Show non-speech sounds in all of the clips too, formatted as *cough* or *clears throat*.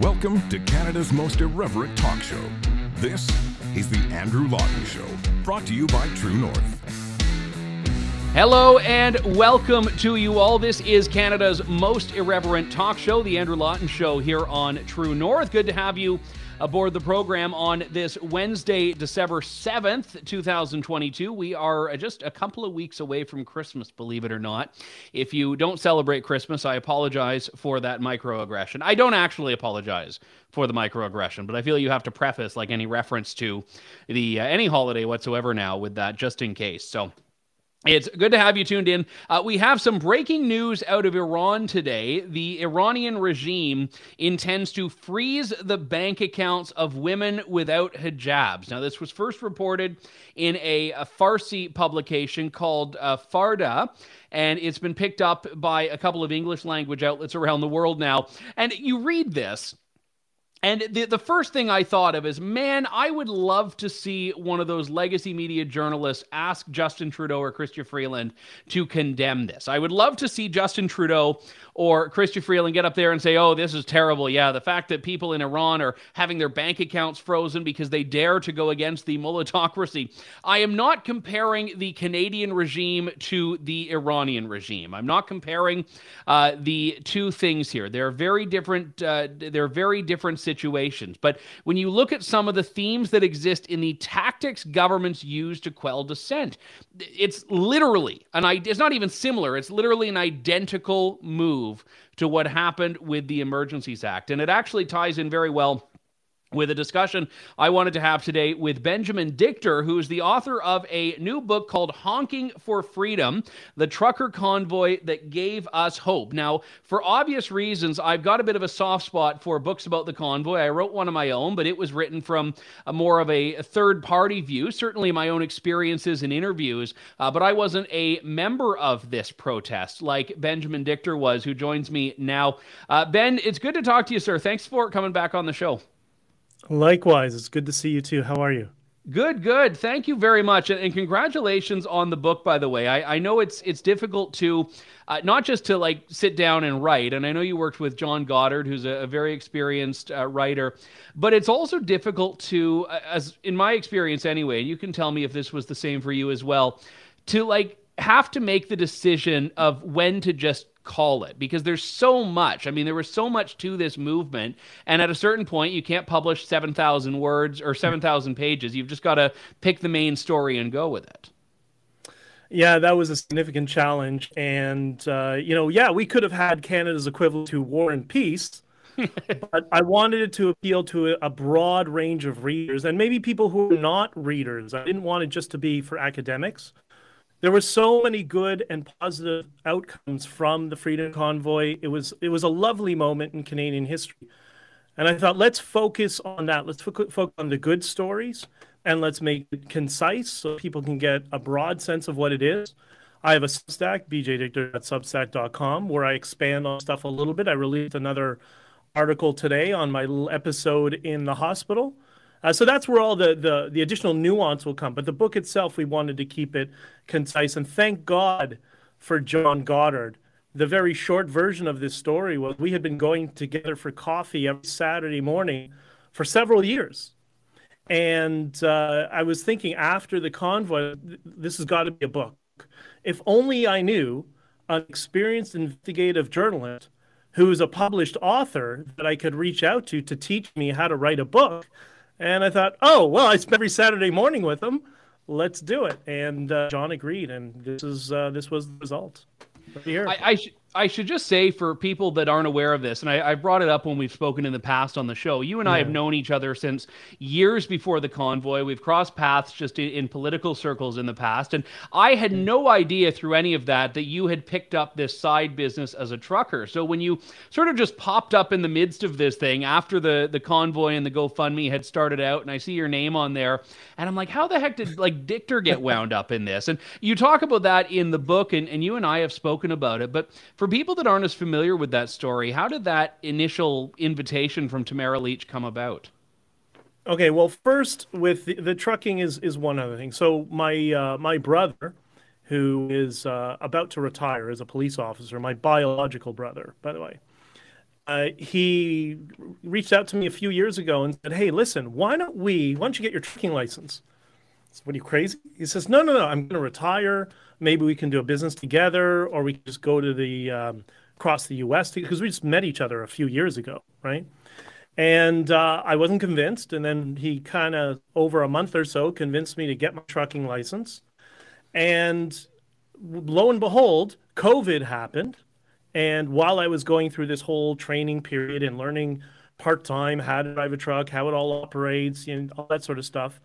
Welcome to Canada's most irreverent talk show. This is The Andrew Lawton Show, brought to you by True North. Hello and welcome to you all. This is Canada's most irreverent talk show, The Andrew Lawton Show, here on True North. Good to have you aboard the program on this Wednesday, December 7th, 2022. We are just a couple of weeks away from Christmas, believe it or not. If you don't celebrate Christmas, I apologize for that microaggression. I don't actually apologize for the microaggression, but I feel you have to preface like any reference to the uh, any holiday whatsoever now with that just in case. So it's good to have you tuned in. Uh, we have some breaking news out of Iran today. The Iranian regime intends to freeze the bank accounts of women without hijabs. Now, this was first reported in a, a Farsi publication called uh, Farda, and it's been picked up by a couple of English language outlets around the world now. And you read this, and the, the first thing I thought of is, man, I would love to see one of those legacy media journalists ask Justin Trudeau or Chrystia Freeland to condemn this. I would love to see Justin Trudeau or Chrystia Freeland get up there and say, oh, this is terrible. Yeah, the fact that people in Iran are having their bank accounts frozen because they dare to go against the mullahocracy. I am not comparing the Canadian regime to the Iranian regime. I'm not comparing uh, the two things here. They're very different. Uh, they're very different situations. But when you look at some of the themes that exist in the tactics governments use to quell dissent, it's literally an. It's not even similar. It's literally an identical move to what happened with the Emergencies Act. And it actually ties in very well with a discussion I wanted to have today with Benjamin Dichter, who is the author of a new book called Honking for Freedom The Trucker Convoy That Gave Us Hope. Now, for obvious reasons, I've got a bit of a soft spot for books about the convoy. I wrote one of my own, but it was written from more of a third party view, certainly my own experiences and interviews. Uh, but I wasn't a member of this protest like Benjamin Dichter was, who joins me now. Uh, ben, it's good to talk to you, sir. Thanks for coming back on the show. Likewise, it's good to see you too. How are you? Good, good. Thank you very much, and, and congratulations on the book. By the way, I, I know it's it's difficult to uh, not just to like sit down and write, and I know you worked with John Goddard, who's a, a very experienced uh, writer, but it's also difficult to, uh, as in my experience anyway. And you can tell me if this was the same for you as well, to like have to make the decision of when to just call it because there's so much. I mean, there was so much to this movement. And at a certain point, you can't publish 7,000 words or 7,000 pages. You've just got to pick the main story and go with it. Yeah, that was a significant challenge. And, uh, you know, yeah, we could have had Canada's equivalent to War and Peace. *laughs* but I wanted it to appeal to a broad range of readers and maybe people who are not readers. I didn't want it just to be for academics there were so many good and positive outcomes from the Freedom Convoy. It was it was a lovely moment in Canadian history, and I thought let's focus on that. Let's focus on the good stories, and let's make it concise so people can get a broad sense of what it is. I have a Substack, bjdichter.substack.com, where I expand on stuff a little bit. I released another article today on my episode in the hospital uh, so that's where all the, the the additional nuance will come. But the book itself, we wanted to keep it concise, and thank God for John Goddard. The very short version of this story was we had been going together for coffee every Saturday morning for several years. And uh, I was thinking after the convoy, this has got to be a book. If only I knew an experienced investigative journalist who is a published author that I could reach out to to teach me how to write a book and I thought, oh, well, I spend every Saturday morning with them. Let's do it. And uh, John agreed, and this is uh, this was the result. I, I, sh- I should just say for people that aren't aware of this, and I, I, brought it up when we've spoken in the past on the show. You and yeah. I have known each other since years before the convoy. We've crossed paths just in, in, political circles in the past, and I had mm. no idea through any of that that you had picked up this side business as a trucker. So when you sort of just popped up in the midst of this thing after the the convoy and the GoFundMe had started out, and I see your name on there, and I'm like, how the heck did like Dichter get wound up in this? And you talk about that in the book, and, and you and I have spoken about it, but for for people that aren't as familiar with that story, how did that initial invitation from Tamara Lich come about? Okay, well, first with the, the trucking is is one other thing. So my uh, my brother, who is uh, about to retire as a police officer, my biological brother, by the way, uh, he reached out to me a few years ago and said, "Hey, listen, why don't we? Why don't you get your trucking license?" I said, "What are you crazy?" He says, "No, no, no. I'm going to retire. Maybe we can do a business together, or we just go to the um, across the U.S. because we just met each other a few years ago, right?" And uh, I wasn't convinced. And then he kind of, over a month or so, convinced me to get my trucking license. And lo and behold, COVID happened. And while I was going through this whole training period and learning part time how to drive a truck, how it all operates, and all that sort of stuff,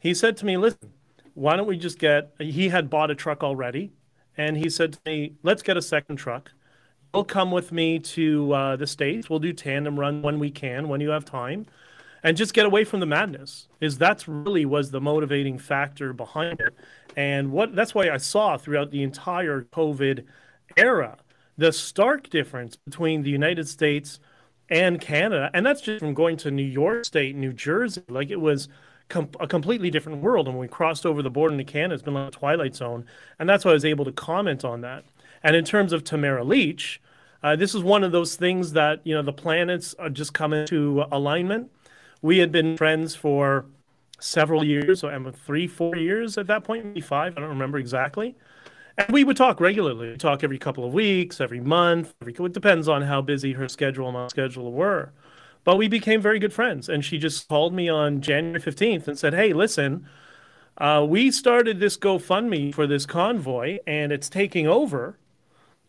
he said to me, Listen, why don't we just get, he had bought a truck already. And he said to me, Let's get a second truck you'll come with me to uh, the states. We'll do tandem run when we can, when you have time, and just get away from the madness. Is that's really was the motivating factor behind it, and what that's why I saw throughout the entire COVID era the stark difference between the United States and Canada, and that's just from going to New York State, New Jersey. Like it was. Com- a completely different world. And when we crossed over the border into Canada, it's been like a twilight zone. And that's why I was able to comment on that. And in terms of Tamara Lich, uh, this is one of those things that you know the planets are just come into alignment. We had been friends for several years, so three, four years at that point, maybe five. I don't remember exactly. And we would talk regularly. We talk every couple of weeks, every month. Every, it depends on how busy her schedule and my schedule were. But we became very good friends. And she just called me on January 15th and said, Hey, listen, uh, we started this GoFundMe for this convoy and it's taking over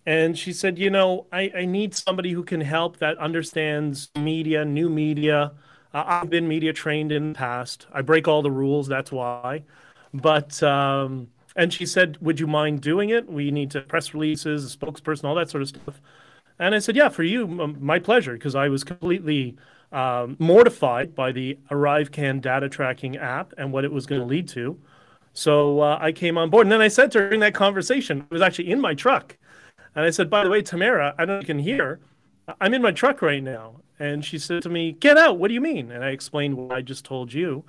and she said, you know, I, I need somebody who can help that understands media, new media. Uh, I've been media trained in the past. I break all the rules. That's why. But um, and she said, would you mind doing it? We need to press releases, a spokesperson, all that sort of stuff. And I said, yeah, for you, my pleasure, because I was completely um, mortified by the ArriveCan data tracking app and what it was going to lead to. So uh, I came on board. And then I said during that conversation, I was actually in my truck. And I said, by the way, Tamara, I don't know if you can hear. I'm in my truck right now. And she said to me, Get out. What do you mean? And I explained what I just told you.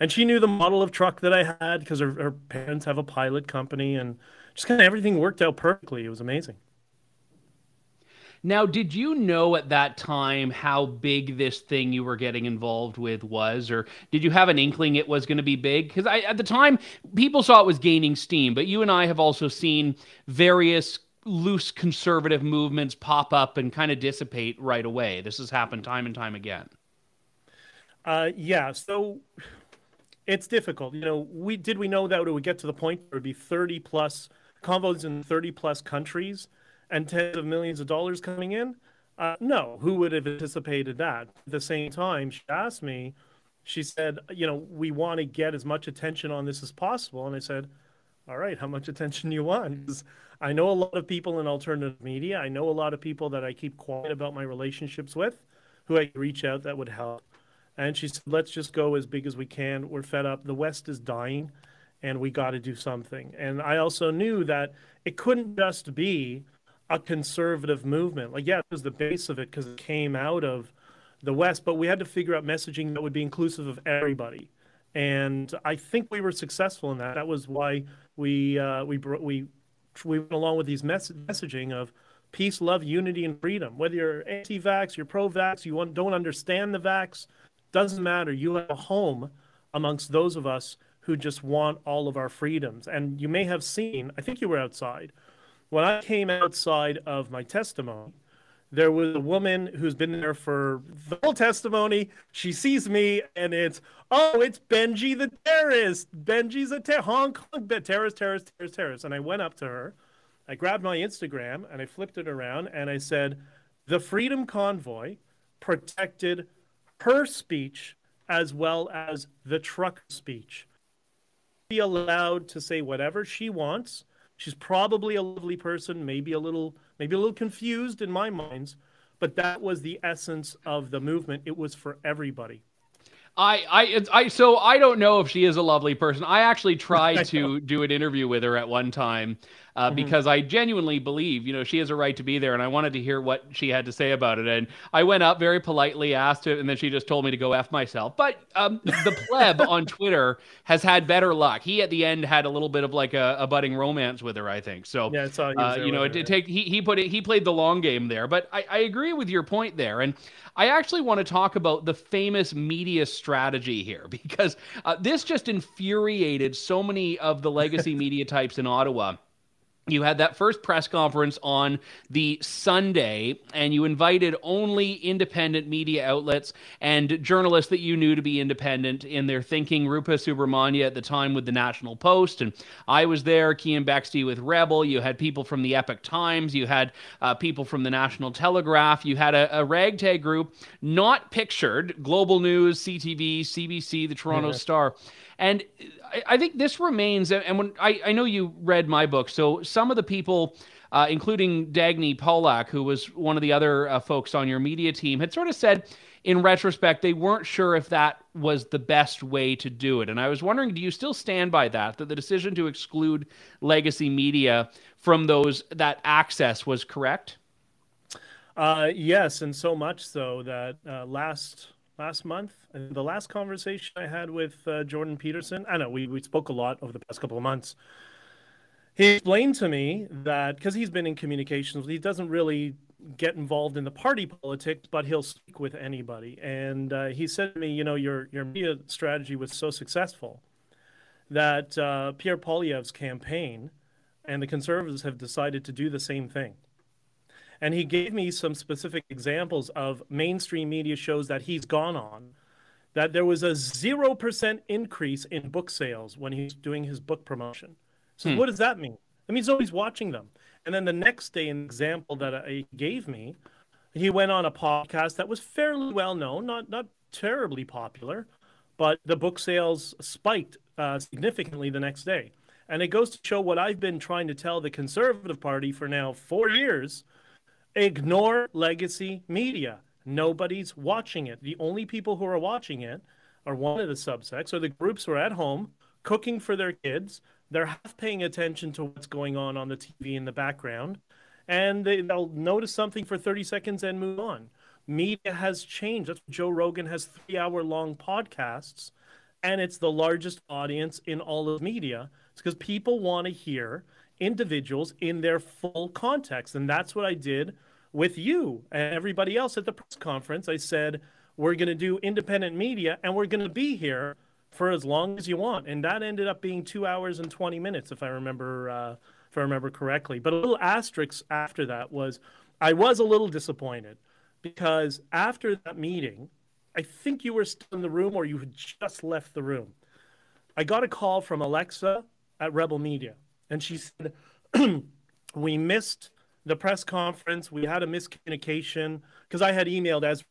And she knew the model of truck that I had because her, her parents have a pilot company and just kind of everything worked out perfectly. It was amazing. Now, did you know at that time how big this thing you were getting involved with was, or did you have an inkling it was going to be big? Because at the time, people saw it was gaining steam, but you and I have also seen various loose conservative movements pop up and kind of dissipate right away. This has happened time and time again. Uh, yeah, so it's difficult. You know, we did we know that it would get to the point where there would be 30 plus convoys in 30 plus countries and tens of millions of dollars coming in? Uh, no, who would have anticipated that? At the same time, she asked me, she said, you know, we want to get as much attention on this as possible. And I said, all right, how much attention do you want? I know a lot of people in alternative media. I know a lot of people that I keep quiet about my relationships with, who I reach out that would help. And she said, let's just go as big as we can. We're fed up. The West is dying, and we got to do something. And I also knew that it couldn't just be a conservative movement. Like, yeah, it was the base of it because it came out of the West, but we had to figure out messaging that would be inclusive of everybody. And I think we were successful in that. That was why we uh, we we we went along with these mess- messaging of peace, love, unity, and freedom. Whether you're anti-vax, you're pro-vax, you don't understand the vax, doesn't matter. You have a home amongst those of us who just want all of our freedoms. And you may have seen, I think you were outside, when I came outside of my testimony, there was a woman who's been there for the whole testimony. She sees me, and it's oh, it's Benji the terrorist. Benji's a ter- Hong Kong terrorist, terrorist, terrorist, terrorist. And I went up to her, I grabbed my Instagram, and I flipped it around, and I said, "The Freedom Convoy protected her speech as well as the truck speech. Be allowed to say whatever she wants." She's probably a lovely person, maybe a little maybe a little confused in my minds, but that was the essence of the movement. It was for everybody. I, I, I, so I don't know if she is a lovely person. I actually *laughs* tried to do an interview with her at one time, uh, mm-hmm. because I genuinely believe, you know, she has a right to be there, and I wanted to hear what she had to say about it. And I went up very politely, asked it, and then she just told me to go f myself. But um, the pleb *laughs* on Twitter has had better luck. He at the end had a little bit of like a, a budding romance with her, I think. So yeah, it's all, uh, you know, it, it take he he put it he played the long game there. But I, I agree with your point there, and I actually want to talk about the famous media strategy here *laughs* because uh, this just infuriated so many of the legacy *laughs* media types in Ottawa you had that first press conference on the Sunday, and you invited only independent media outlets and journalists that you knew to be independent in their thinking. Rupa Subramanya at the time with the National Post, and I was there, Keean Bexte with Rebel. You had people from the Epoch Times, you had uh, people from the National Telegraph, you had a, a, ragtag group not pictured Global News, CTV, CBC, the Toronto yeah. Star. And I, think this remains, and when I, I know you read my book, so some of the people, uh, including Dagny Pawlak, who was one of the other uh, folks on your media team, had sort of said, in retrospect, they weren't sure if that was the best way to do it. And I was wondering, do you still stand by that? That the decision to exclude legacy media from those that access was correct? Uh, yes, and so much so that uh, last last month. And the last conversation I had with uh, Jordan Peterson, I know we, we spoke a lot over the past couple of months. He explained to me that because he's been in communications, he doesn't really get involved in the party politics, but he'll speak with anybody. And uh, he said to me, you know, your your media strategy was so successful that uh, Pierre Poilievre's campaign and the Conservatives have decided to do the same thing. And he gave me some specific examples of mainstream media shows that he's gone on that there was a 0% increase in book sales when he's doing his book promotion. So, hmm. what does that mean? It means nobody's watching them. And then the next day, an example that he gave me, he went on a podcast that was fairly well known, not, not terribly popular, but the book sales spiked uh, significantly the next day. And it goes to show what I've been trying to tell the Conservative Party for now four years Ignore legacy media. Nobody's watching it. The only people who are watching it are one of the subsects or the groups who are at home cooking for their kids. They're half paying attention to what's going on on the TV in the background, and they, they'll notice something for 30 seconds and move on. Media has changed. That's Joe Rogan has three hour long podcasts, and it's the largest audience in all of media. It's because people want to hear individuals in their full context. And that's what I did with you and everybody else at the press conference. I said, we're going to do independent media and we're going to be here for as long as you want. And that ended up being two hours and 20 minutes, if I remember, uh, if I remember correctly. But a little asterisk after that was I was a little disappointed because after that meeting, I think you were still in the room or you had just left the room. I got a call from Alexa at Rebel Media and she said, *clears throat* "We missed the press conference. We had a miscommunication because I had emailed Ezra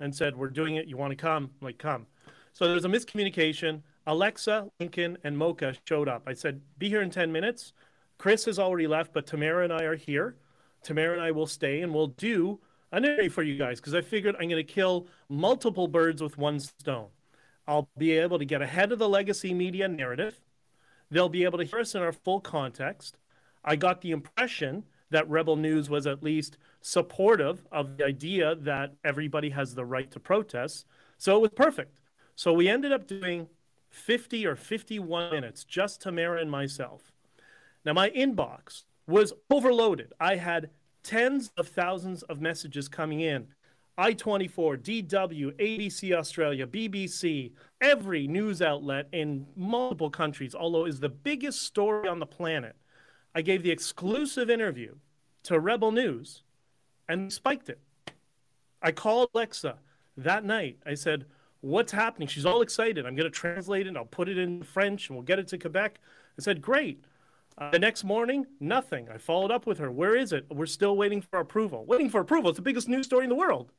and said, "We're doing it. You want to come?" I'm like, "Come." So there's a miscommunication. Alexa, Lincoln, and Mocha showed up. I said, "Be here in 10 minutes." Chris has already left, but Tamara and I are here. Tamara and I will stay, and we'll do an interview for you guys because I figured I'm going to kill multiple birds with one stone. I'll be able to get ahead of the legacy media narrative. They'll be able to hear us in our full context. I got the impression that Rebel News was at least supportive of the idea that everybody has the right to protest. So it was perfect. So we ended up doing 50 or 51 minutes, just Tamara and myself. Now, my inbox was overloaded. I had tens of thousands of messages coming in I24, DW, ABC Australia, BBC, every news outlet in multiple countries, although is the biggest story on the planet. I gave the exclusive interview to Rebel News and spiked it. I called Alexa that night. I said, What's happening? She's all excited. I'm going to translate it. I'll put it in French and we'll get it to Quebec. I said, Great. Uh, the next morning, nothing. I followed up with her. Where is it? We're still waiting for approval. Waiting for approval. It's the biggest news story in the world.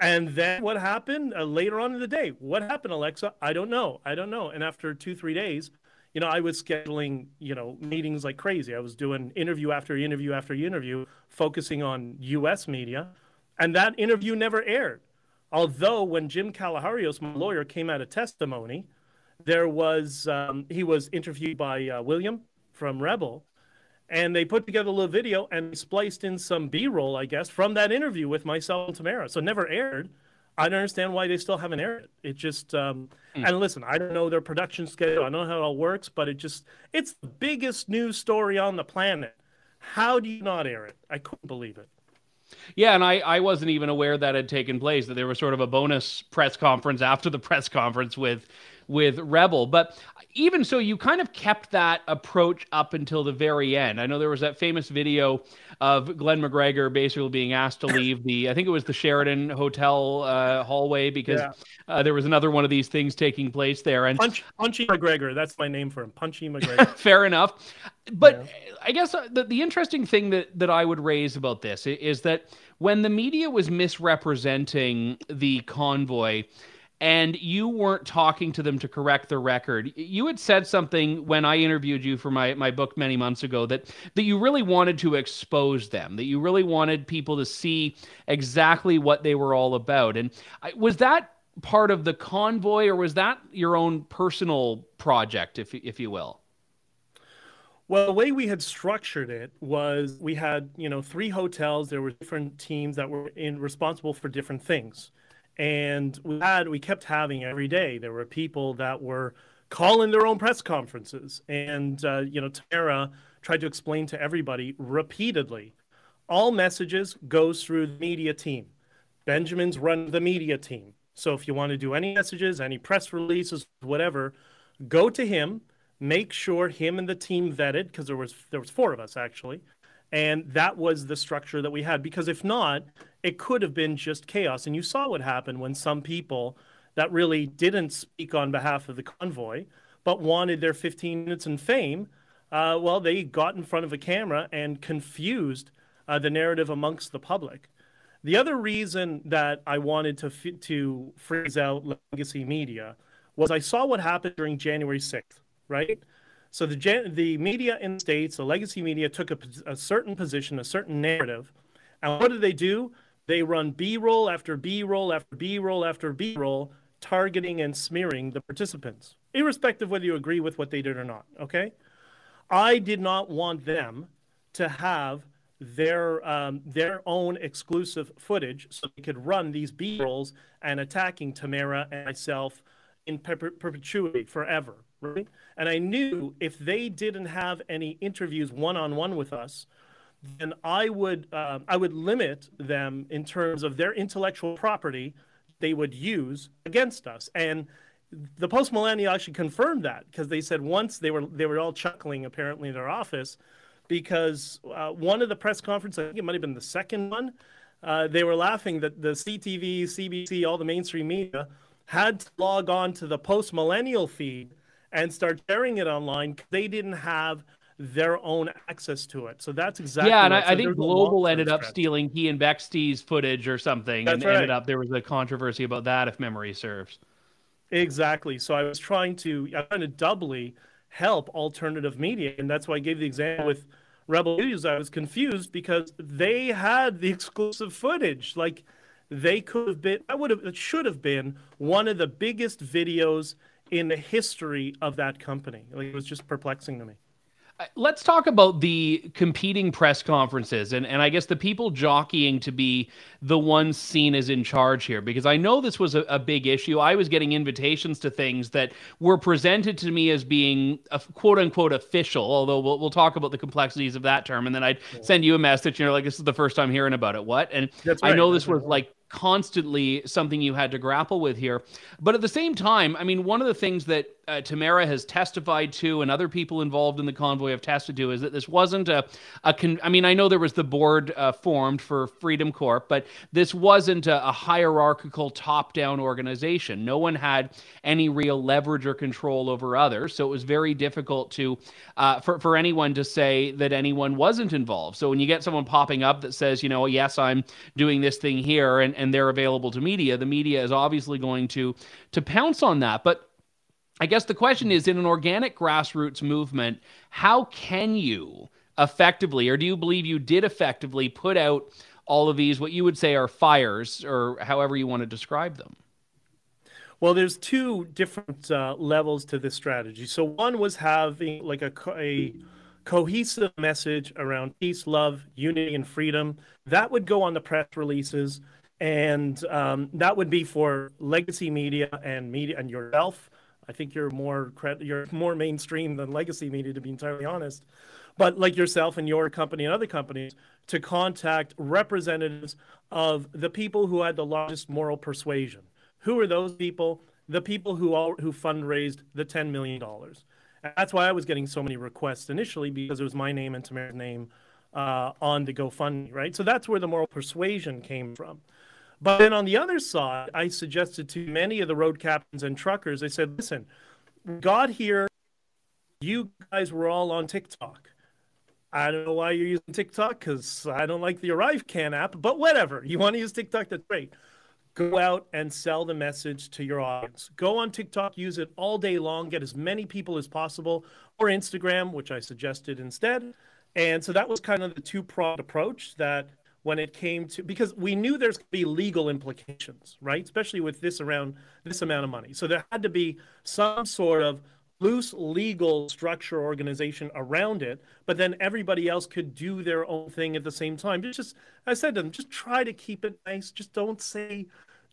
And then what happened uh, later on in the day? What happened, Alexa? I don't know. I don't know. And after two, three days, you know, I was scheduling, you know, meetings like crazy. I was doing interview after interview after interview, focusing on U.S. media, and that interview never aired. Although when Jim Karahalios, my lawyer, came out of testimony, there was um, he was interviewed by uh, William from Rebel, and they put together a little video and spliced in some B-roll, I guess, from that interview with myself and Tamara. So never aired. I don't understand why they still haven't aired it. It just um, mm. and listen, I don't know their production schedule. I don't know how it all works, but it just it's the biggest news story on the planet. How do you not air it? I couldn't believe it. Yeah, and I, I wasn't even aware that had taken place, that there was sort of a bonus press conference after the press conference with with Rebel. But even so, you kind of kept that approach up until the very end. I know there was that famous video of Glen McGregor basically being asked to leave the, I think it was the Sheraton Hotel uh, hallway because yeah. uh, there was another one of these things taking place there. And Punch, Punchy McGregor, that's my name for him, Punchy *laughs* McGregor. Fair enough. But yeah. I guess uh, the, the interesting thing that, that I would raise about this is that when the media was misrepresenting the convoy, and you weren't talking to them to correct the record. You had said something when I interviewed you for my, my book many months ago that that you really wanted to expose them, that you really wanted people to see exactly what they were all about. And I, was that part of the convoy or was that your own personal project if if you will? Well, the way we had structured it was we had, you know, three hotels. There were different teams that were in responsible for different things and we had we kept having every day there were people that were calling their own press conferences. And uh, you know tara tried to explain to everybody repeatedly all messages goes through the media team. Benjamin's run the media team. So if you want to do any messages any press releases whatever go to him make sure him and the team vetted because there was there was four of us actually. And that was the structure that we had. Because if not it could have been just chaos. And you saw what happened when some people that really didn't speak on behalf of the convoy, but wanted their 15 minutes in fame, uh, well, they got in front of a camera and confused uh, the narrative amongst the public. The other reason that I wanted to f- to freeze out legacy media was I saw what happened during January 6th, right? So the the media in the states, the legacy media, took a, a certain position, a certain narrative, and what did they do? They run B roll after B roll after B roll after B roll, targeting and smearing the participants, irrespective whether you agree with what they did or not. Okay. I did not want them to have their um, their own exclusive footage so they could run these B rolls and attacking Tamara and myself in per- perpetuity forever. Right. And I knew if they didn't have any interviews one on one with us, then I would uh, I would limit them in terms of their intellectual property they would use against us. And the post millennial actually confirmed that because they said once they were they were all chuckling apparently in their office because uh, one of the press conferences I think it might have been the second one uh, they were laughing that the CTV, CBC, all the mainstream media had to log on to the post millennial feed and start sharing it online. They didn't have their own access to it. So that's exactly yeah. And I, I, think Global ended up stealing he and Bexte's footage or something, that's and right. ended up there was a controversy about that, if memory serves. Exactly. So I was trying to I trying to doubly help alternative media, and that's why I gave the example with Rebel News. I was confused because they had the *laughs* exclusive footage, like. They could have been, I would have, it should have been one of the biggest videos in the history of that company. Like, it was just perplexing to me. Let's talk about the competing press conferences and, and I guess the people jockeying to be the ones seen as in charge here, because I know this was a, a, big issue. I was getting invitations to things that were presented to me as being a quote unquote official, although we'll, we'll talk about the complexities of that term. And then I'd send you a message, you know, like, this is the first time hearing about it. What? And right. I know this was like constantly something you had to grapple with here. But at the same time, I mean, one of the things that uh, Tamara has testified to, and other people involved in the convoy have tested to, is that this wasn't a, a con- I mean, I know there was the board uh, formed for Freedom Corp, but this wasn't a, a hierarchical top-down organization. No one had any real leverage or control over others, so it was very difficult to uh, for for anyone to say that anyone wasn't involved. So when you get someone popping up that says, you know, yes, I'm doing this thing here, and and they're available to media, the media is obviously going to to pounce on that, but I guess the question is in an organic grassroots movement, how can you effectively, or do you believe you did effectively put out all of these, what you would say are fires, or however you want to describe them? Well, there's two different uh, levels to this strategy. So one was having like a, a cohesive message around peace, love, unity, and freedom. That would go on the press releases, and um, that would be for legacy media and media and yourself. I think you're more you're more mainstream than legacy media, to be entirely honest. But like yourself and your company and other companies, to contact representatives of the people who had the largest moral persuasion. Who are those people? The people who all, who fundraised the ten million dollars. That's why I was getting so many requests initially because it was my name and Tamara's name uh, on the GoFundMe, right? So that's where the moral persuasion came from. But then on the other side, I suggested to many of the road captains and truckers, I said, listen, got here, you guys were all on TikTok. I don't know why you're using TikTok because I don't like the ArriveCan app, but whatever. You want to use TikTok, that's great. Go out and sell the message to your audience. Go on TikTok, use it all day long, get as many people as possible, or Instagram, which I suggested instead. And so that was kind of the two pronged approach that when it came to because we knew there's going to be legal implications, right? Especially with this around this amount of money. So there had to be some sort of loose legal structure organization around it, but then everybody else could do their own thing at the same time. Just, just I said to them, just try to keep it nice. Just don't say,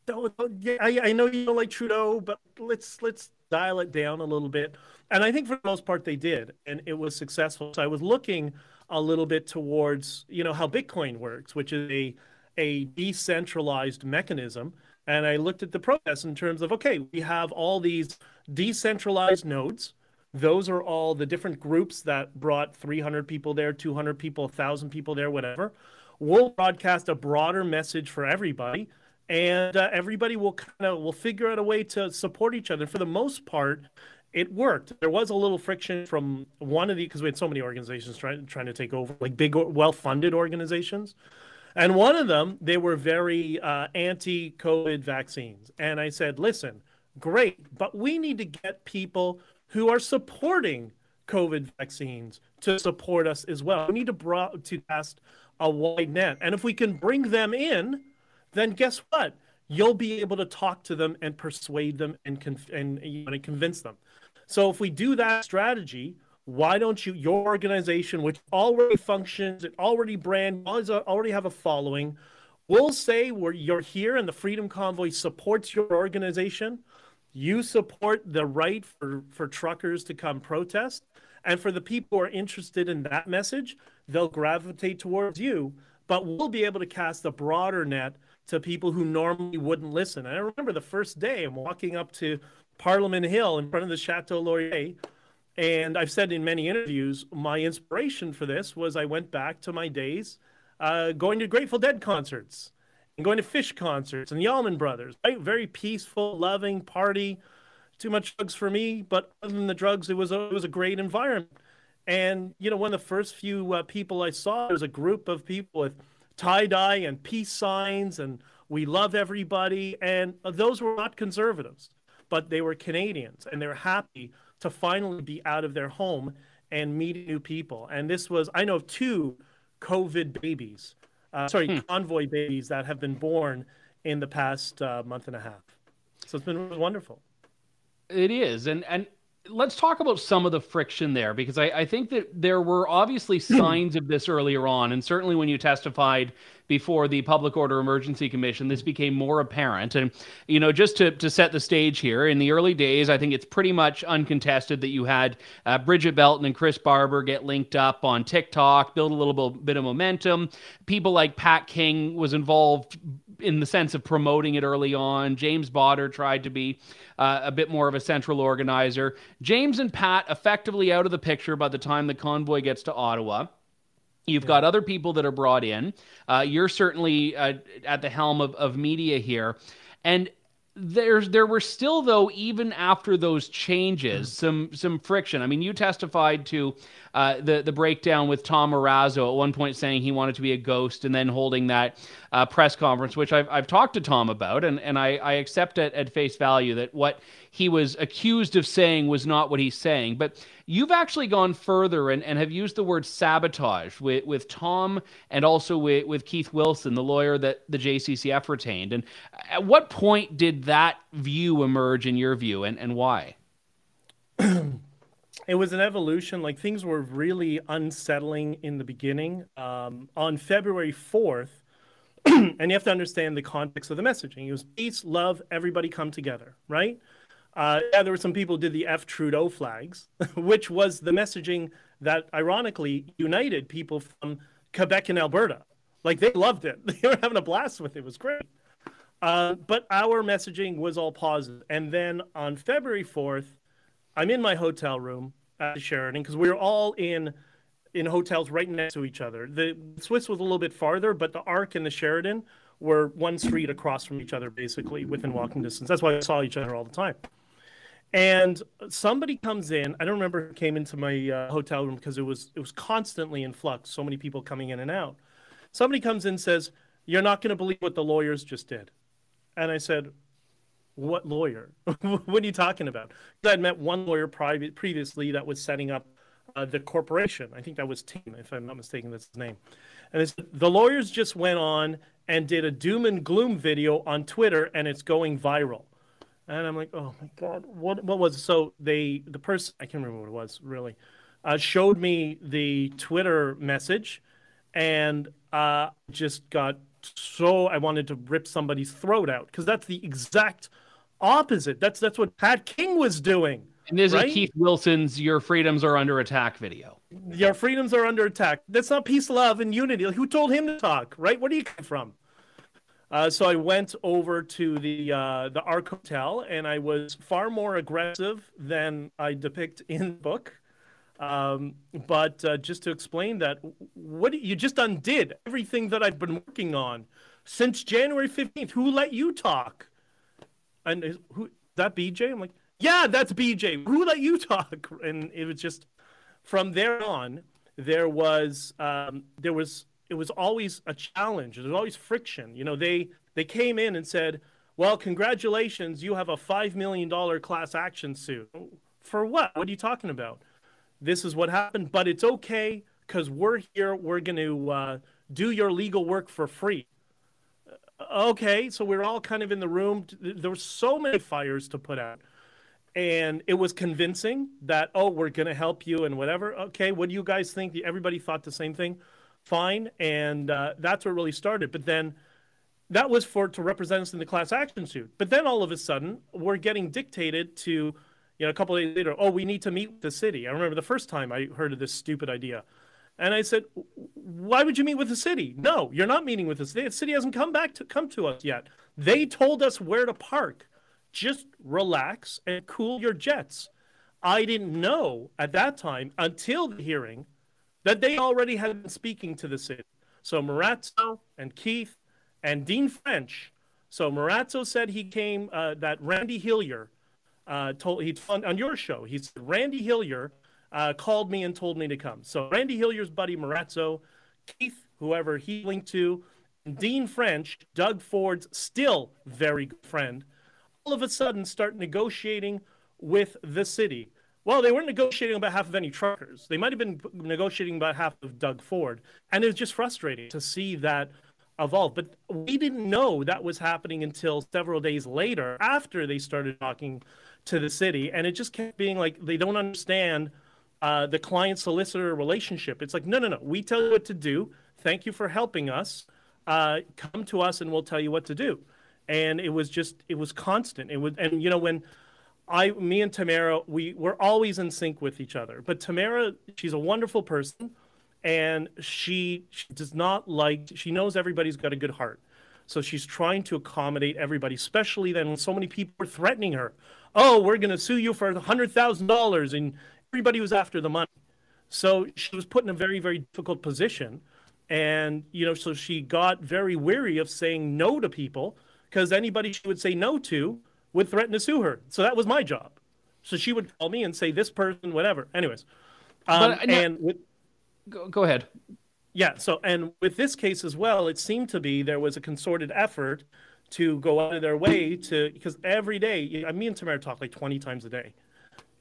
don't. don't yeah, I, I know you don't like Trudeau, but let's let's dial it down a little bit. And I think for the most part they did, and it was successful. So I was looking a little bit towards you know how Bitcoin works, which is a a decentralized mechanism. And I looked at the process in terms of okay, we have all these decentralized nodes. Those are all the different groups that brought 300 people there, 200 people, 1,000 people there, whatever. We'll broadcast a broader message for everybody, and uh, everybody will kind of will figure out a way to support each other. For the most part, it worked. There was a little friction from one of the because we had so many organizations trying trying to take over, like big, well-funded organizations, and one of them they were very uh, anti-COVID vaccines. And I said, listen, great, but we need to get people who are supporting COVID vaccines to support us as well. We need to bro- to cast a wide net, and if we can bring them in, then guess what? You'll be able to talk to them and persuade them and conf- and, and convince them. So if we do that strategy, why don't you your organization which already functions it already brand uh, already have a following we'll say where you're here and the freedom convoy supports your organization you support the right for for truckers to come protest and for the people who are interested in that message they'll gravitate towards you but we'll be able to cast a broader net to people who normally wouldn't listen. And i remember the first day i'm walking up to Parliament Hill in front of the Chateau Laurier. And I've said in many interviews, my inspiration for this was I went back to my days uh, going to Grateful Dead concerts and going to Phish concerts and the Allman Brothers, right? Very peaceful, loving party. Too much drugs for me, but other than the drugs, it was a, it was a great environment. And you know, one of the first few uh, people I saw was a group of people with tie dye and peace signs, and we love everybody. And uh, those were not conservatives but they were Canadians and they were happy to finally be out of their home and meet new people. And this was, I know of two COVID babies, uh, sorry, hmm. convoy babies that have been born in the past uh, month and a half. So it's been wonderful. It is. And, and, let's talk about some of the friction there because I, I, think that there were obviously *clears throat* signs of this earlier on and certainly when you testified before the Public Order Emergency Commission, this became more apparent. And, you know, just to, to set the stage here, in the early days, I think it's pretty much uncontested that you had uh, Brigitte Belton and Chris Barber get linked up on TikTok, build a little bit of momentum. People like Pat King was involved in the sense of promoting it early on. James Bauder tried to be uh, a bit more of a central organizer. James and Pat effectively out of the picture by the time the convoy gets to Ottawa. You've got other people that are brought in. Uh, you're certainly uh, at the helm of, of media here. And there's there were still though even after those changes mm. some some friction i mean you testified to uh, the the breakdown with tom Marazzo at one point saying he wanted to be a ghost and then holding that uh, press conference which I've, I've talked to tom about and, and I, I accept it at face value that what he was accused of saying was not what he's saying but You've actually gone further and, and have used the word sabotage with, with Tom and also with, with Keith Wilson, the lawyer that the JCCF retained. And at what point did that view emerge in your view and, and why? *clears throat* it was an evolution. Like things were really unsettling in the beginning. Um, on February 4th, *clears throat* and you have to understand the context of the messaging. It was peace, love, everybody come together, right? Uh, yeah, there were some people who did the F Trudeau flags, *laughs* which was the messaging that ironically united people from Quebec and Alberta. Like they loved it. *laughs* They were having a blast with it. It was great. Uh, but our messaging was all positive. And then on February 4th, I'm in my hotel room at the Sheraton because we were all in in hotels right next to each other. The Swiss was a little bit farther, but the Arc and the Sheraton were one street across from each other, basically within walking distance. That's why we saw each other all the time. And somebody comes in. I don't remember who came into my uh, hotel room because it was it was constantly in flux. So many people coming in and out. Somebody comes in and says, "You're not going to believe what the lawyers just did," and I said, "What lawyer? *laughs* what are you talking about?" I'd met one lawyer private previously that was setting up uh, the corporation. I think that was Tim, if I'm not mistaken, that's his name. And the lawyers just went on and did a doom and gloom video on Twitter, and it's going viral. And I'm like, oh my god, what what was so they the person I can't remember what it was really uh, showed me the Twitter message, and uh, just got so I wanted to rip somebody's throat out because that's the exact opposite. That's that's what Pat King was doing. And this right? is Keith Wilson's "Your Freedoms Are Under Attack" video. Your freedoms are under attack. That's not peace, love, and unity. Who told him to talk? Right? Where do you come from? Uh, so I went over to the uh, the Arc Hotel, and I was far more aggressive than I depict in the book. Um, but uh, just to explain that, what you just undid everything that I've been working on since January fifteenth. Who let you talk? And who that BJ? I'm like, yeah, that's BJ. Who let you talk? And it was just from there on. There was um, there was it was always a challenge. There was always friction. You know, they they came in and said, "Well, congratulations, you have a five million dollar class action suit." For what? What are you talking about? This is what happened, but it's okay because we're here. We're going to uh, do your legal work for free. Uh, okay, so we're all kind of in the room. There were so many fires to put out and it was convincing that oh we're going to help you and whatever okay what do you guys think everybody thought the same thing fine. And uh, that's what really started. But then that was for to represent us in the class action suit. But then all of a sudden, we're getting dictated to, you know, a couple days later, oh, we need to meet with the city. I remember the first time I heard of this stupid idea. And I said, why would you meet with the city? No, you're not meeting with the city. The city hasn't come back to come to us yet. They told us where to park. Just relax and cool your jets. I didn't know at that time until the hearing that they already had been speaking to the city. So Marazzo and Keith and Dean French. So Marazzo said he came, uh, that Randy Hillier uh, told, he on, on, your show, he said, Randy Hillier uh, called me and told me to come. So Randy Hillier's buddy Marazzo, Keith, whoever he linked to, Dean French, Doug Ford's still very good friend, all of a sudden start negotiating with the city. Well, they weren't negotiating on behalf of any truckers. They might have been negotiating on behalf of Doug Ford. And it was just frustrating to see that evolve. But we didn't know that was happening until several days later after they started talking to the city. And it just kept being like they don't understand uh, the client solicitor relationship. It's like, no, no, no. We tell you what to do. Thank you for helping us. Uh, come to us and we'll tell you what to do. And it was just, it was constant. It was, and you know, when, I, me and Tamara, we we're always in sync with each other. But Tamara, she's a wonderful person, and she she does not like. She knows everybody's got a good heart, so she's trying to accommodate everybody. Especially then when so many people were threatening her. Oh, we're going to sue you for a hundred thousand dollars, and everybody was after the money. So she was put in a very very difficult position, and you know, so she got very weary of saying no to people because anybody she would say no to would threaten to sue her. So that was my job. So she would call me and say this person, whatever. Anyways, um, but, uh, and with, go, go ahead. Yeah. So and with this case as well, it seemed to be there was a concerted effort to go out of their way to because every day, me and Tamara talk like twenty times a day,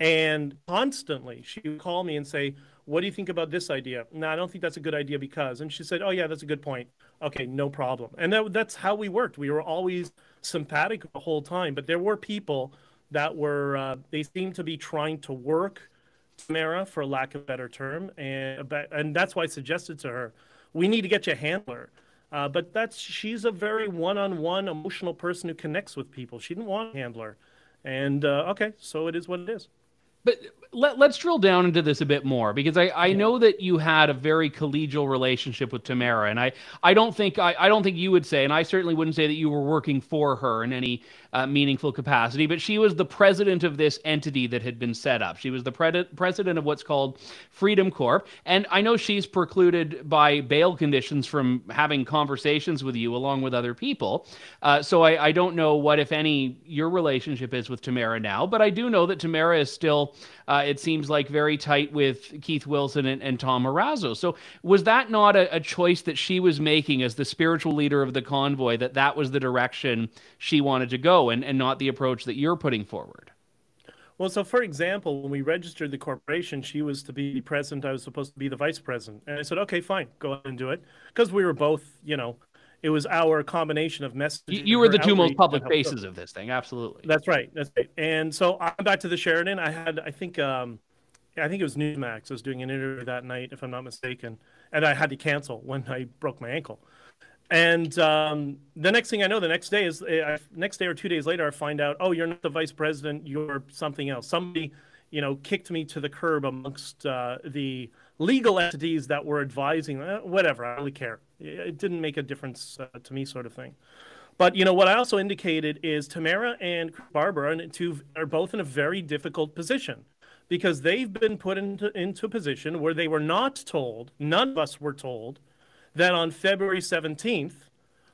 and constantly she would call me and say, "What do you think about this idea?" No, I don't think that's a good idea because. And she said, "Oh yeah, that's a good point. Okay, no problem." And that, that's how we worked. We were always sympathetic the whole time, but there were people that were uh, they seemed to be trying to work Tamara, for lack of a better term, and and that's why I suggested to her, we need to get you a handler. Uh, but that's she's a very one-on-one emotional person who connects with people. She didn't want a handler, and uh, okay, so it is what it is. But let, us drill down into this a bit more because I, I yeah. know that you had a very collegial relationship with Tamara, and I, I don't think I, I don't think you would say, and I certainly wouldn't say that you were working for her in any uh, meaningful capacity, but she was the president of this entity that had been set up. She was the pre- president of what's called Freedom Corp, and I know she's precluded by bail conditions from having conversations with you along with other people. Uh, so I, I don't know what, if any, your relationship is with Tamara now, but I do know that Tamara is still uh, Uh, it seems like very tight with Keith Wilson and, and Tom Marazzo. So was that not a, a, choice that she was making as the spiritual leader of the convoy that that was the direction she wanted to go and, and not the approach that you're putting forward? Well, so for example, when we registered the corporation, she was to be the president. I was supposed to be the vice president. And I said, okay, fine, go ahead and do it. Because we were both, you know, it was our combination of messages. You, you were the two most public faces of this thing, absolutely. That's right. That's right. And so I'm back to the Sheraton. I had, I think, um, I think it was Newsmax. I was doing an interview that night, if I'm not mistaken, and I had to cancel when I broke my ankle. And um, the next thing I know, the next day is uh, next day or two days later, I find out, oh, you're not the vice president. You're something else. Somebody, you know, kicked me to the curb amongst uh, the legal entities that were advising. Uh, whatever, I don't really care. It didn't make a difference uh, to me, sort of thing. But you know what I also indicated is Tamara and Barbara and two are both in a very difficult position because they've been put into into a position where they were not told. None of us were told that on February 17th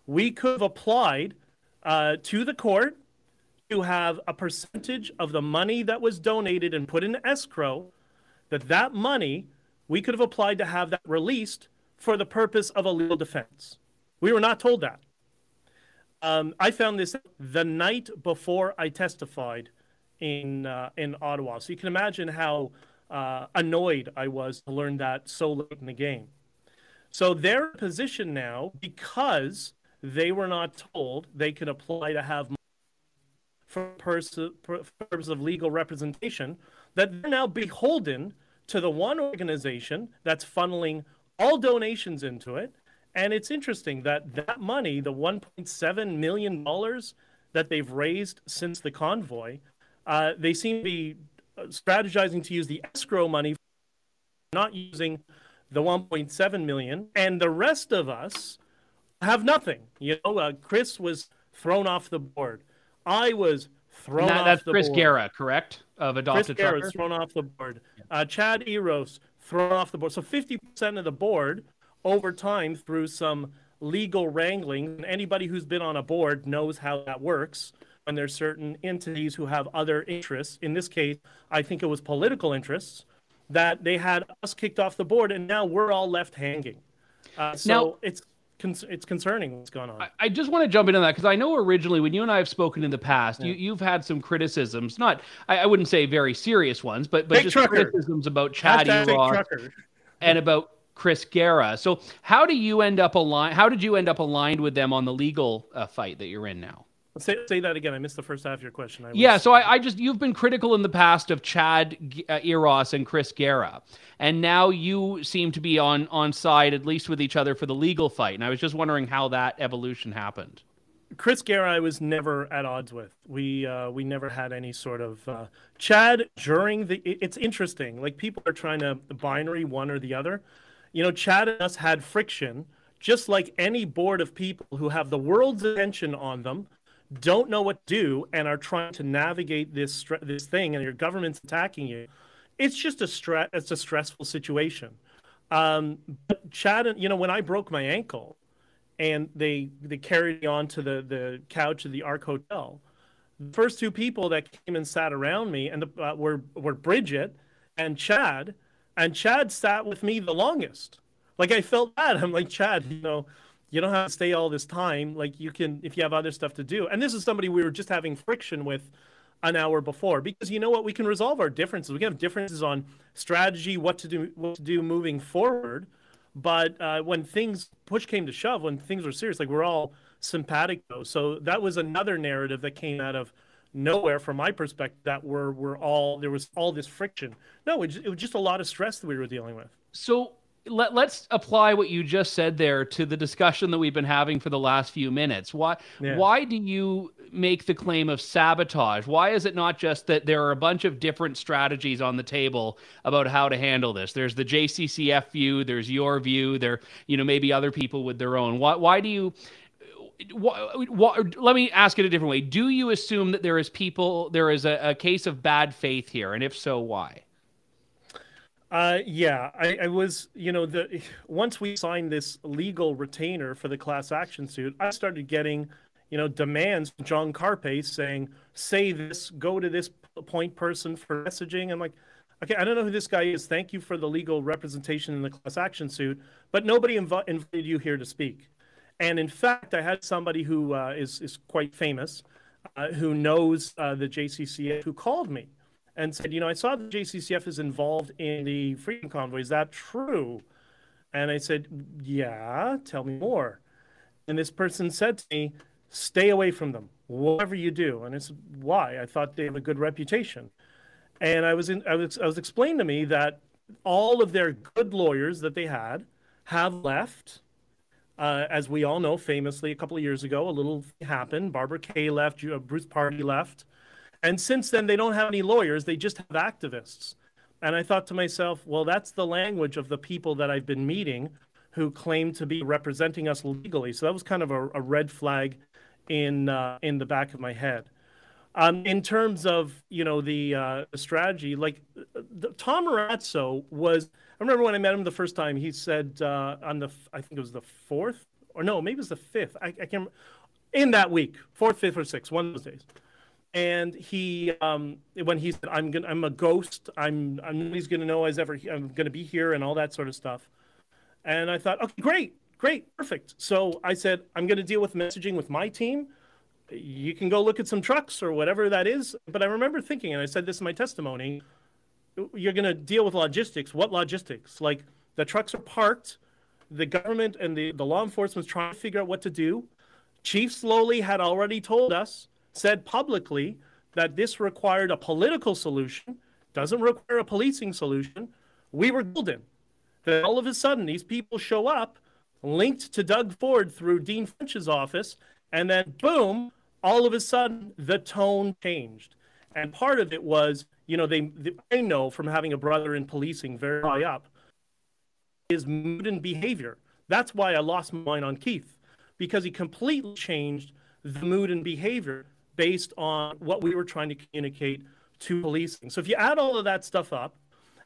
we could have applied uh, to the court to have a percentage of the money that was donated and put in escrow. That that money we could have applied to have that released for the purpose of a legal defense. We were not told that. Um, I found this the night before I testified in uh, in Ottawa, so you can imagine how uh, annoyed I was to learn that so late in the game. So their position now, because they were not told they could apply to have for purpose of legal representation, that they're now beholden to the one organization that's funneling all donations into it. And it's interesting that that money, the 1.7 million dollars that they've raised since the convoy, uh, they seem to be uh, strategizing to use the escrow money, not using the 1.7 million, and the rest of us have nothing. You know, uh, Chris was thrown off the board. I was thrown off that's the Chris board. Garrah, correct? Of adopted Chris Garrah thrown off the board. Uh, Chad Eros thrown off the board. So 50% of the board over time through some legal wrangling. And anybody who's been on a board knows how that works when there's certain entities who have other interests. In this case, I think it was political interests that they had us kicked off the board, and now we're all left hanging. Uh, so now, it's it's concerning what's going on. I, just want to jump into that because I know originally when you and I have spoken in the past, yeah. you, have had some criticisms, not I, I, wouldn't say very serious ones, but but just trucker. criticisms about Chad Eros and about Chris Garrah. So how do you end up aligned? How did you end up aligned with them on the legal uh, fight that you're in now? Say, say that again. I missed the first half of your question. Was... Yeah, so I, I, just you've been critical in the past of Chad uh, Eros and Chris Garrah, and now you seem to be on on side at least with each other for the legal fight. And I was just wondering how that evolution happened. Chris Garrah, I was never at odds with. We uh, we never had any sort of uh, Chad during the. It's interesting. Like people are trying to binary one or the other. You know, Chad and us had friction, just like any board of people who have the world's attention on them don't know what to do and are trying to navigate this this thing and your government's attacking you it's just a stress it's a stressful situation. Um, but chad you know when i broke my ankle and they they carried me on to the the couch of the Arc hotel the first two people that came and sat around me and the, uh, were were Brigitte and chad and chad sat with me the longest. Like i felt bad. I'm like chad you know you don't have to stay all this time. Like you can, if you have other stuff to do. And this is somebody we were just having friction with an hour before because you know what? We can resolve our differences. We can have differences on strategy, what to do, what to do moving forward. But uh, when things push came to shove, when things were serious, like we're all simpatico. So that was another narrative that came out of nowhere from my perspective that we're, we're all there was all this friction. No, it, it was just a lot of stress that we were dealing with. So let, us apply what you just said there to the discussion that we've been having for the last few minutes. Why yeah. why do you make the claim of sabotage? Why is it not just that there are a bunch of different strategies on the table about how to handle this? There's the JCCF view, there's your view, there you know maybe other people with their own. Why why do you what, what, let me ask it a different way. Do you assume that there is people, there is a, a case of bad faith here, and if so, why? Uh, yeah, I, I, was, you know, the *laughs* once we signed this legal retainer for the class action suit, I started getting, you know, demands from John Carpay saying, "Say this, go to this point person for messaging." I'm like, okay, I don't know who this guy is. Thank you for the legal representation in the class action suit, but nobody inv- invited you here to speak. And in fact, I had somebody who uh, is is quite famous, uh, who knows uh, the JCCA, who called me and said, you know, I saw the JCCF is involved in the Freedom Convoy. Is that true? And I said, yeah, tell me more. And this person said to me, stay away from them, whatever you do. And I said, why? I thought they have a good reputation. And I was, in, I was, I was explained to me that all of their good lawyers that they had have left. Uh, as we all know, famously, a couple of years ago, a little happened. Barbara Kay left, Bruce Pardy left. And since then, they don't have any lawyers, they just have activists. And I thought to myself, well, that's the language of the people that I've been meeting who claim to be representing us legally. So that was kind of a, a red flag in uh, in the back of my head. Um, in terms of you know the, uh, strategy, like the, Tom Marazzo was. I remember when I met him the first time. He said uh, on the I think it was the fourth or no, maybe it was the fifth. I, I can't. Remember. In that week, fourth, fifth, or sixth, one of those days and he um, when he said i'm gonna i'm a ghost. I'm i'm nobody's gonna know i was ever i'm gonna be here and all that sort of stuff. And i thought okay great great perfect. So i said i'm gonna deal with messaging with my team. You can go look at some trucks or whatever that is. But i remember thinking and i said this in my testimony you're gonna deal with logistics. What logistics? Like the trucks are parked. The government and the, the law enforcement's trying to figure out what to do. Chief Sloly had already told us said publicly that this required a political solution, doesn't require a policing solution, we were golden. Then all of a sudden, these people show up linked to Doug Ford through Dean French's office, and then boom, all of a sudden, the tone changed. And part of it was, you know, they, they I know from having a brother in policing very high up, his mood and behavior. That's why I lost mine on Keith, because he completely changed the mood and behavior based on what we were trying to communicate to policing. So if you add all of that stuff up,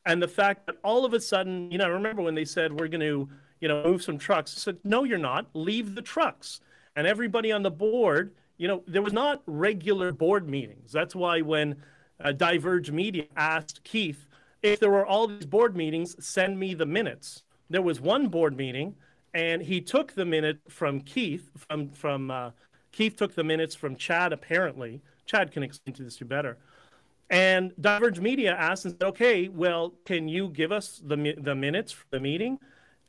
and the fact that all of a sudden, you know, I remember when they said we're going to, you know, move some trucks. I said, no, you're not. Leave the trucks. And everybody on the board, you know, there was not regular board meetings. That's why when uh, Diverge Media asked Keith if there were all these board meetings, send me the minutes. There was one board meeting, and he took the minute from Keith from from uh, Keith took the minutes from Chad, apparently. Chad can explain to this to better. And Diverge Media asked and said, okay, well, can you give us the, the minutes for the meeting?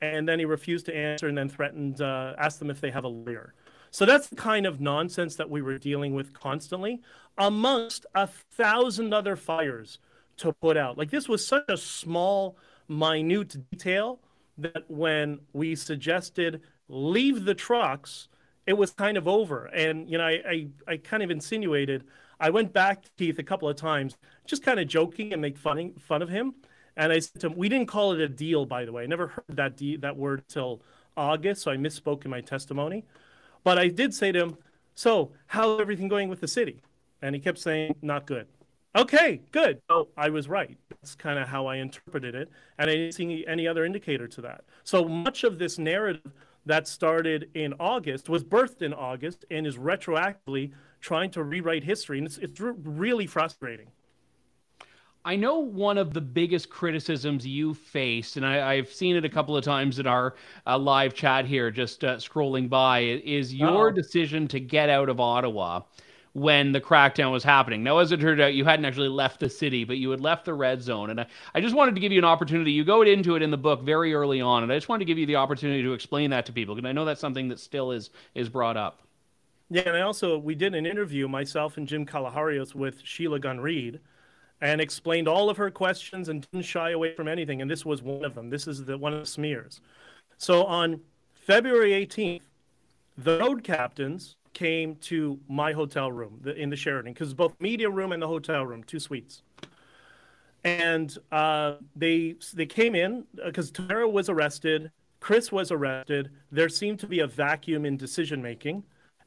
And then he refused to answer and then threatened, uh, asked them if they have a lawyer. So that's the kind of nonsense that we were dealing with constantly, amongst a thousand other fires to put out. Like this was such a small, minute detail that when we suggested leave the trucks, it was kind of over. And, you know, I, I, I, kind of insinuated, I went back to Keith a couple of times, just kind of joking and make fun, fun of him. And I said to him, we didn't call it a deal, by the way. I never heard that, de- that word till August, so I misspoke in my testimony. But I did say to him, so how's everything going with the city? And he kept saying, not good. Okay, good. So I was right. That's kind of how I interpreted it. And I didn't see any other indicator to that. So much of this narrative that started in August, was birthed in August, and is retroactively trying to rewrite history. And it's, it's really frustrating. I know one of the biggest criticisms you faced, and I, have seen it a couple of times in our uh, live chat here, just uh, scrolling by, is your Uh-oh. decision to get out of Ottawa when the crackdown was happening. Now, as it turned out, you hadn't actually left the city, but you had left the red zone. And I, I just wanted to give you an opportunity. You go into it in the book very early on, and I just wanted to give you the opportunity to explain that to people because I know that's something that still is is brought up. Yeah, and I also we did an interview myself and Jim Karahalios with Sheila Gunn Reid, and explained all of her questions and didn't shy away from anything. And this was one of them. This is the one of the smears. So on February 18th, the road captains came to my hotel room the, in the Sheraton because both media room and the hotel room, two suites. And uh, they they came in because uh, Tamara was arrested, Chris was arrested. There seemed to be a vacuum in decision making,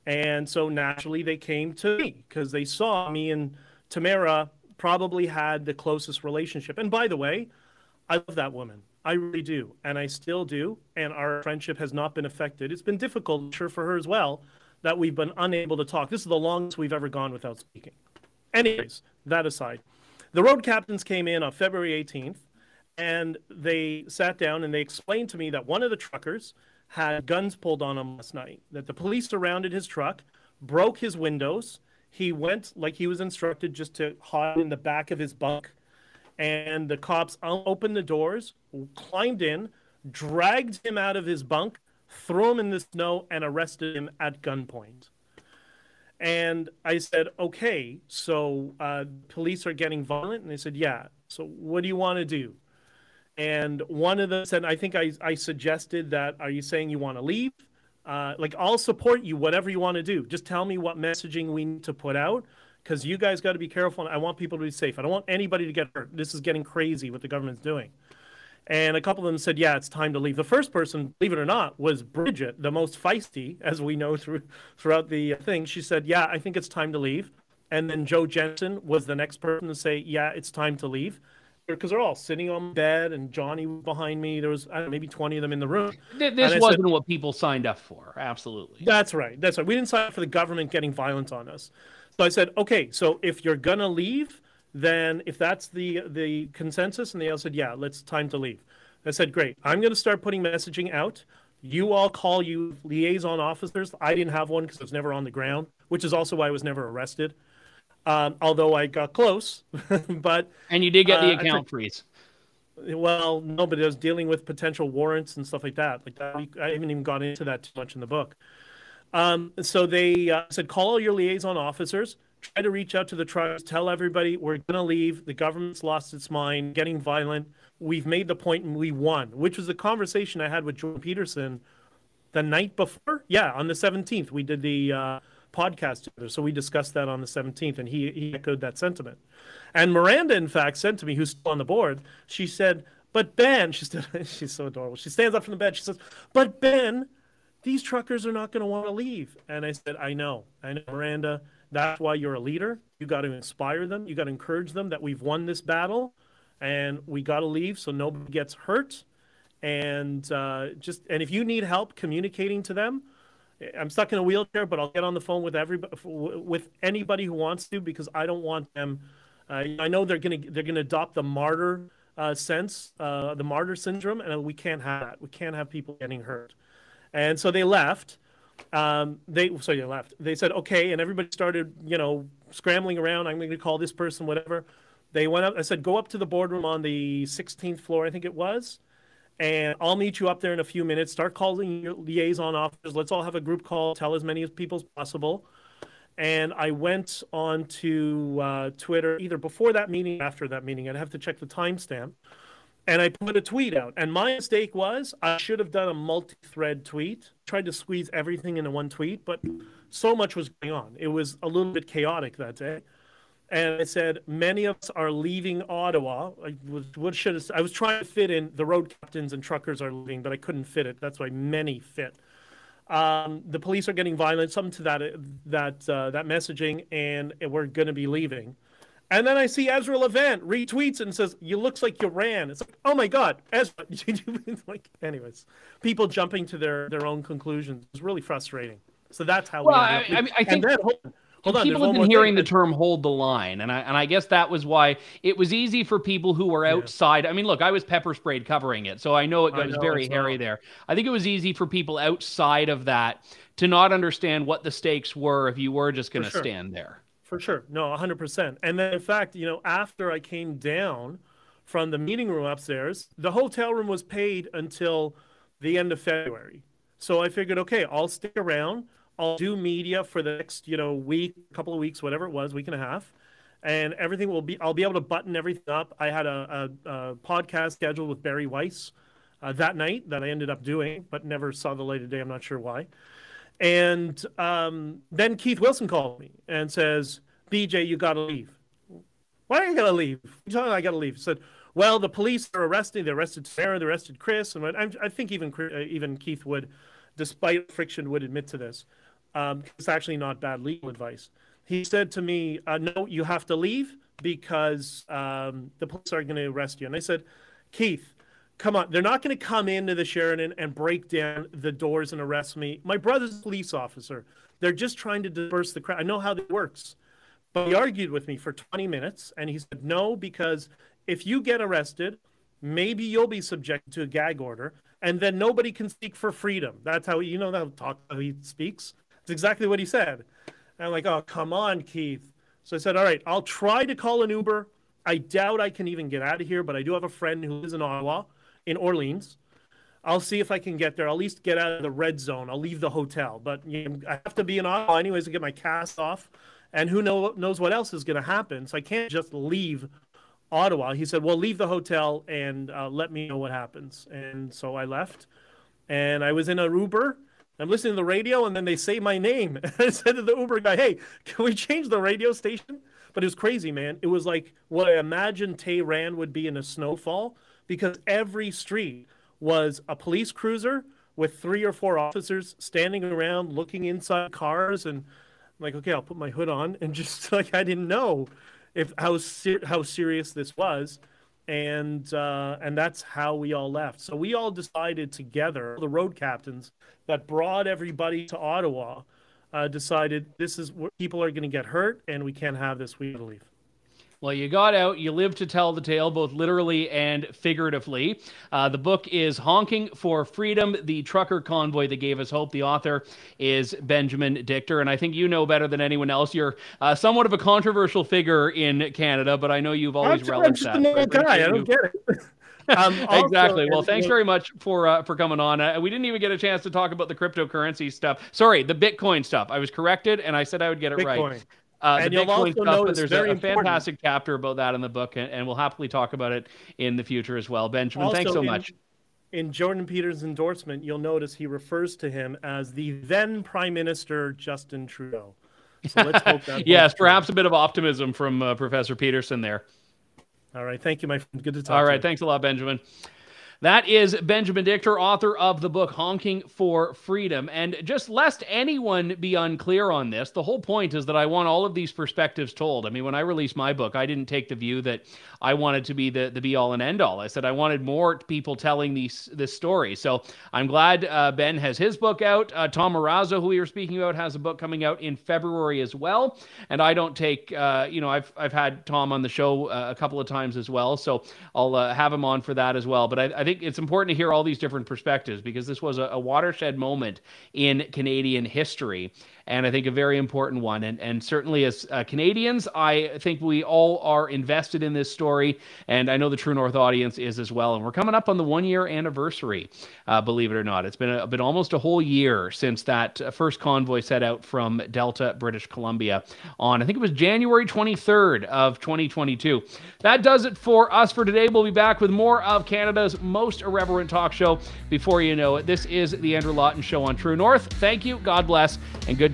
and so naturally they came to me because they saw me and Tamara probably had the closest relationship. And by the way, I love that woman. I really do. And I still do. And our friendship has not been affected. It's been difficult, sure, for her as well, that we've been unable to talk. This is the longest we've ever gone without speaking. Anyways, that aside, the road captains came in on February 18th and they sat down and they explained to me that one of the truckers had guns pulled on him last night, that the police surrounded his truck, broke his windows. He went like he was instructed just to hide in the back of his bunk and the cops opened the doors, climbed in, dragged him out of his bunk, threw him in the snow, and arrested him at gunpoint. And I said, okay, so uh, police are getting violent. And they said, yeah. So what do you want to do? And one of them said, I think I, I suggested that, are you saying you want to leave? Uh, like, I'll support you, whatever you want to do. Just tell me what messaging we need to put out because you guys got to be careful. And I want people to be safe. I don't want anybody to get hurt. This is getting crazy what the government's doing. And a couple of them said, "Yeah, it's time to leave." The first person, believe it or not, was Brigitte, the most feisty, as we know through throughout the uh, thing. She said, "Yeah, I think it's time to leave." And then Joe Jensen was the next person to say, "Yeah, it's time to leave." Because they're all sitting on bed, and Johnny was behind me. There was know, maybe twenty of them in the room. This wasn't said, what people signed up for. Absolutely. That's right. That's right. We didn't sign up for the government getting violent on us. So I said, okay, so if you're gonna leave, then if that's the the consensus, and they all said, yeah, let's time to leave. I said, great. I'm gonna start putting messaging out. You all call you liaison officers. I didn't have one because I was never on the ground, which is also why I was never arrested. Um, although I got close, *laughs* but and you did get the uh, account freeze. Well, no, but I was dealing with potential warrants and stuff like that. Like that, I haven't even gone into that too much in the book. Um, so they uh, said, call all your liaison officers, try to reach out to the tribes, tell everybody we're going to leave. The government's lost its mind, getting violent. We've made the point and we won, which was the conversation I had with Jordan Peterson the night before. Yeah, on the 17th, we did the uh, podcast together. So we discussed that on the 17th, and he, he echoed that sentiment. And Miranda, in fact, said to me, who's still on the board, she said, but Ben, she said, *laughs* she's so adorable. She stands up from the bed. She says, but Ben, these truckers are not going to want to leave. And I said, I know, I know, Miranda. That's why you're a leader. You got to inspire them. You got to encourage them that we've won this battle, and we got to leave so nobody gets hurt. And uh, just and if you need help communicating to them, I'm stuck in a wheelchair, but I'll get on the phone with everybody, with anybody who wants to, because I don't want them. Uh, I know they're gonna they're gonna adopt the martyr uh, sense, uh, the martyr syndrome, and we can't have that. We can't have people getting hurt. And so they left. Um, they so you left. They said okay, and everybody started, you know, scrambling around. I'm going to call this person, whatever. They went up. I said, go up to the boardroom on the 16th floor, I think it was, and I'll meet you up there in a few minutes. Start calling your liaison officers. Let's all have a group call. Tell as many people as possible. And I went on to uh, Twitter either before that meeting, after that meeting. I'd have to check the timestamp and I put a tweet out. And my mistake was I should have done a multi-thread tweet, tried to squeeze everything into one tweet, but so much was going on. It was a little bit chaotic that day. And I said, many of us are leaving Ottawa. I was, what should I was trying to fit in the road captains and truckers are leaving, but I couldn't fit it. That's why many fit. Um, the police are getting violent, something to that that uh, that messaging, and we're going to be leaving. And then I see Ezra Levant retweets and says, "You looks like you ran." It's like, oh my god, Ezra! *laughs* like, anyways, people jumping to their their own conclusions is really frustrating. So that's how. Well, I, I, mean, I think. Then, hold, hold on, people have been hearing thing. the term "hold the line," and I and I guess that was why it was easy for people who were outside. Yeah. I mean, look, I was pepper sprayed covering it, so I know it was know, very hairy there. I think it was easy for people outside of that to not understand what the stakes were if you were just going to sure. stand there. For sure. No, 100%. And then, in fact, you know, after I came down from the meeting room upstairs, the hotel room was paid until the end of February. So I figured, okay, I'll stick around. I'll do media for the next, you know, week, couple of weeks, whatever it was, week and a half, and everything will be. I'll be able to button everything up. I had a, a, a podcast scheduled with Bari Weiss uh, that night that I ended up doing, but never saw the light of day. I'm not sure why. And um, then Keith Wilson called me and says, "BJ, you got to leave." Why are you gonna leave? I gotta leave. He said, "Well, the police are arresting. They arrested Sarah. They arrested Chris, and I, I think even uh, even Keith would, despite friction, would admit to this. Um, it's actually not bad legal advice. He said to me, uh, "No, you have to leave because um, the police are going to arrest you." And I said, "Keith, come on. They're not going to come into the Sheraton and break down the doors and arrest me. My brother's a police officer. They're just trying to disperse the crowd. I know how that works." But he argued with me for 20 minutes and he said, no, because if you get arrested, maybe you'll be subjected to a gag order and then nobody can speak for freedom. That's how, you know, that talk how he speaks. It's exactly what he said. And I'm like, oh, come on, Keith. So I said, all right, I'll try to call an Uber. I doubt I can even get out of here, but I do have a friend who lives in Ottawa, in Orleans. I'll see if I can get there. I'll at least get out of the red zone. I'll leave the hotel, but you know, I have to be in Ottawa anyways to get my cast off and who know, knows what else is going to happen. So I can't just leave Ottawa. He said, "Well, leave the hotel and uh, let me know what happens." And so I left, and I was in a Uber. I'm listening to the radio, and then they say my name. And *laughs* I said to the Uber guy, "Hey, can we change the radio station?" But it was crazy, man. It was like what I imagined Tehran would be in a snowfall, because every street was a police cruiser with three or four officers standing around, looking inside cars, and I'm like, okay, I'll put my hood on, and *laughs* just like I didn't know if how ser- how serious this was, and uh, and that's how we all left. So we all decided together, the road captains that brought everybody to Ottawa, uh, decided this is where people are going to get hurt, and we can't have this. We leave. Well, you got out, you lived to tell the tale, both literally and figuratively. Uh, the book is Honking for Freedom, the trucker convoy that gave us hope. The author is Benjamin Dichter, and I think you know better than anyone else. You're uh, somewhat of a controversial figure in Canada, but I know you've always I'm relished just that. I'm guy. I don't get it. *laughs* Um, exactly. well, thanks very much for uh, for coming on. Uh, we didn't even get a chance to talk about the cryptocurrency stuff. Sorry, the Bitcoin stuff. I was corrected, and I said I would get it Bitcoin. right. Uh, and you'll also notice there's very a, important- fantastic chapter about that in the book, and, and we'll happily talk about it in the future as well. Benjamin, Also thanks so in- much. In Jordan Peters' endorsement, you'll notice he refers to him as the then Prime Minister Justin Trudeau. So let's hope that. *laughs* yes, perhaps a bit of optimism from uh, Professor Peterson there. All right. Thank you, my friend. Good to talk. All right, thanks a lot, Benjamin. That is Benjamin Dichter, author of the book Honking for Freedom. And just lest anyone be unclear on this, the whole point is that I want all of these perspectives told. I mean, when I released my book, I didn't take the view that I wanted to be the, the be all and end all. I said I wanted more people telling these this story. So I'm glad uh, Ben has his book out. Uh, Tom Marazzo, who we were speaking about, has a book coming out in February as well. And I don't take, uh, you know, I've I've had Tom on the show uh, a couple of times as well, so I'll uh, have him on for that as well. But I, I think it's important to hear all these different perspectives because this was a, a watershed moment in Canadian history and I think a very important one. And, and certainly as uh, Canadians, I think we all are invested in this story, and I know the True North audience is as well. And we're coming up on the one year anniversary, uh, believe it or not. It's been, a, been almost a whole year since that uh, first convoy set out from Delta, British Columbia on, I think it was January 23rd of 2022. That does it for us for today. We'll be back with more of Canada's most irreverent talk show before you know it. This is the Andrew Lawton Show on True North. Thank you, God bless, and good